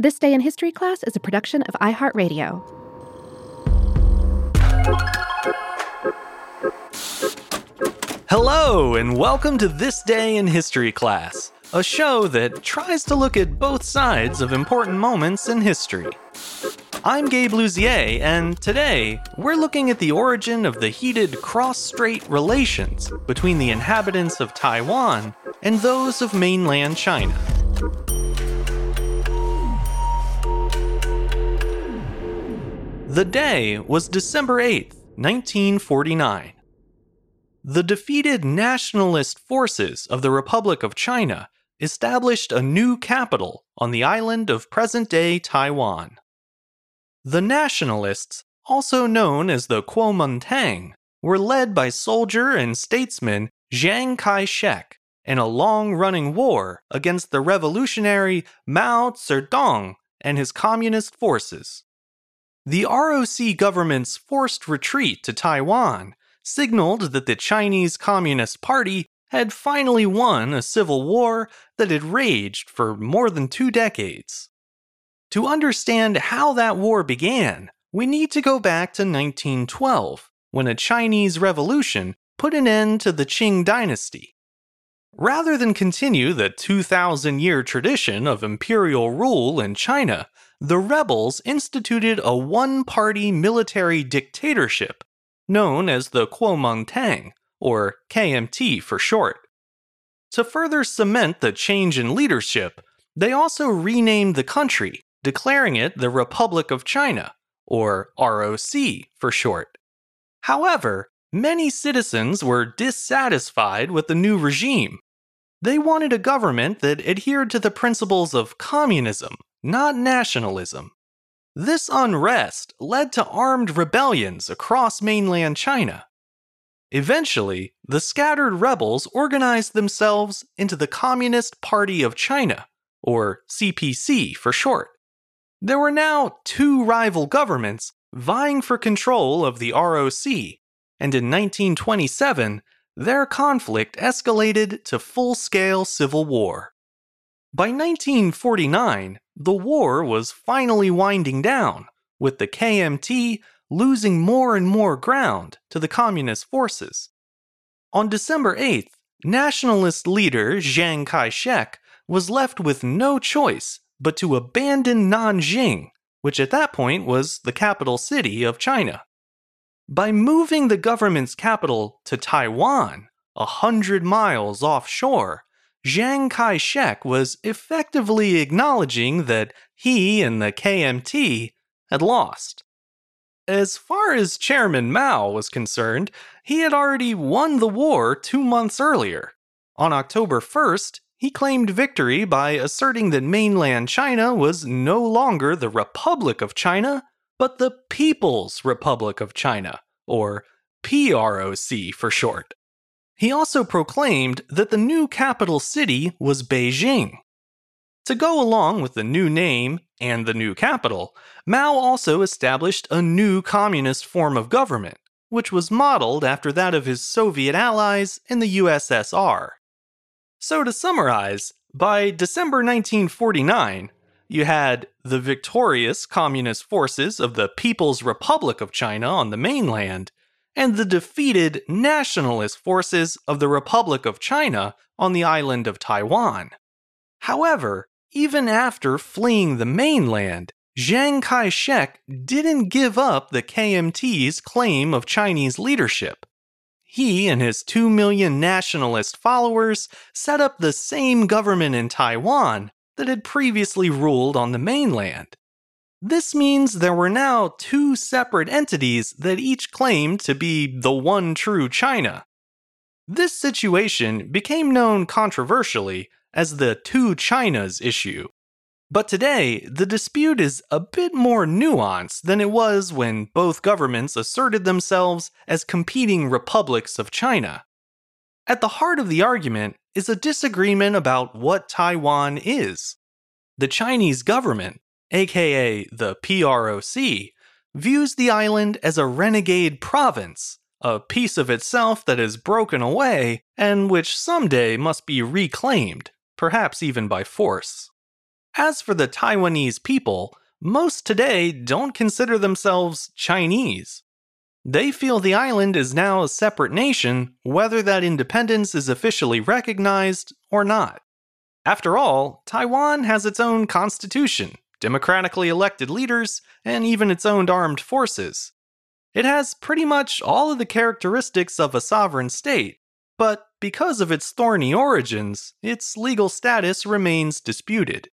This Day in History class is a production of iHeartRadio. Hello, and welcome to This Day in History class, a show that tries to look at both sides of important moments in history. I'm Gabe Luzier, and today we're looking at the origin of the heated cross strait relations between the inhabitants of Taiwan and those of mainland China. The day was December 8th, 1949. The defeated nationalist forces of the Republic of China established a new capital on the island of present day Taiwan. The nationalists, also known as the Kuomintang, were led by soldier and statesman Chiang Kai shek in a long running war against the revolutionary Mao Zedong and his communist forces. The ROC government's forced retreat to Taiwan signaled that the Chinese Communist Party had finally won a civil war that had raged for more than two decades. To understand how that war began, we need to go back to 1912, when a Chinese revolution put an end to the Qing dynasty. Rather than continue the 2,000 year tradition of imperial rule in China, the rebels instituted a one party military dictatorship known as the Kuomintang, or KMT for short. To further cement the change in leadership, they also renamed the country, declaring it the Republic of China, or ROC for short. However, many citizens were dissatisfied with the new regime. They wanted a government that adhered to the principles of communism, not nationalism. This unrest led to armed rebellions across mainland China. Eventually, the scattered rebels organized themselves into the Communist Party of China, or CPC for short. There were now two rival governments vying for control of the ROC, and in 1927, their conflict escalated to full scale civil war. By 1949, the war was finally winding down, with the KMT losing more and more ground to the communist forces. On December 8th, nationalist leader Chiang Kai shek was left with no choice but to abandon Nanjing, which at that point was the capital city of China. By moving the government's capital to Taiwan, a hundred miles offshore, Chiang Kai shek was effectively acknowledging that he and the KMT had lost. As far as Chairman Mao was concerned, he had already won the war two months earlier. On October 1st, he claimed victory by asserting that mainland China was no longer the Republic of China, but the People's Republic of China, or PROC for short. He also proclaimed that the new capital city was Beijing. To go along with the new name and the new capital, Mao also established a new communist form of government, which was modeled after that of his Soviet allies in the USSR. So, to summarize, by December 1949, you had the victorious communist forces of the People's Republic of China on the mainland and the defeated nationalist forces of the Republic of China on the island of Taiwan. However, even after fleeing the mainland, Chiang Kai shek didn't give up the KMT's claim of Chinese leadership. He and his 2 million nationalist followers set up the same government in Taiwan that had previously ruled on the mainland. This means there were now two separate entities that each claimed to be the one true China. This situation became known controversially as the Two Chinas issue. But today, the dispute is a bit more nuanced than it was when both governments asserted themselves as competing republics of China. At the heart of the argument is a disagreement about what Taiwan is. The Chinese government aka the PROC, views the island as a renegade province, a piece of itself that is broken away and which someday must be reclaimed, perhaps even by force. As for the Taiwanese people, most today don't consider themselves Chinese. They feel the island is now a separate nation, whether that independence is officially recognized or not. After all, Taiwan has its own constitution, democratically elected leaders, and even its own armed forces. It has pretty much all of the characteristics of a sovereign state, but because of its thorny origins, its legal status remains disputed.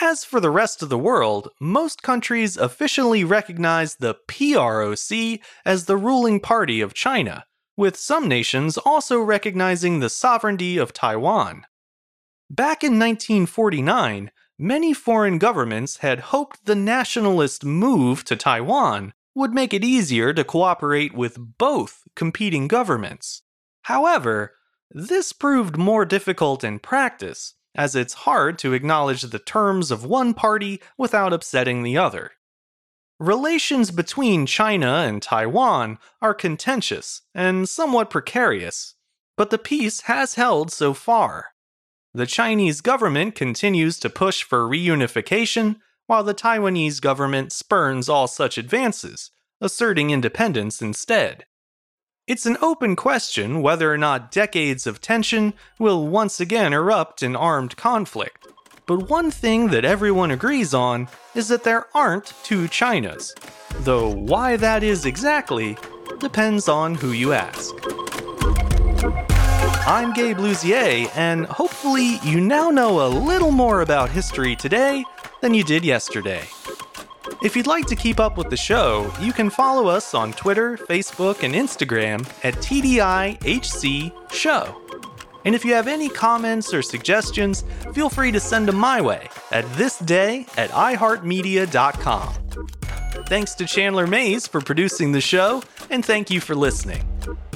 As for the rest of the world, most countries officially recognize the PROC as the ruling party of China, with some nations also recognizing the sovereignty of Taiwan. Back in 1949, many foreign governments had hoped the nationalist move to Taiwan would make it easier to cooperate with both competing governments. However, this proved more difficult in practice, as it's hard to acknowledge the terms of one party without upsetting the other. Relations between China and Taiwan are contentious and somewhat precarious, but the peace has held so far. The Chinese government continues to push for reunification, while the Taiwanese government spurns all such advances, asserting independence instead. It's an open question whether or not decades of tension will once again erupt in armed conflict. But one thing that everyone agrees on is that there aren't two Chinas. Though why that is exactly depends on who you ask. I'm Gabe Luzier, and hopefully you now know a little more about history today than you did yesterday. If you'd like to keep up with the show, you can follow us on Twitter, Facebook, and Instagram at TDIHC Show. And if you have any comments or suggestions, feel free to send them my way at thisday at iHeartMedia.com. Thanks to Chandler Mays for producing the show, and thank you for listening.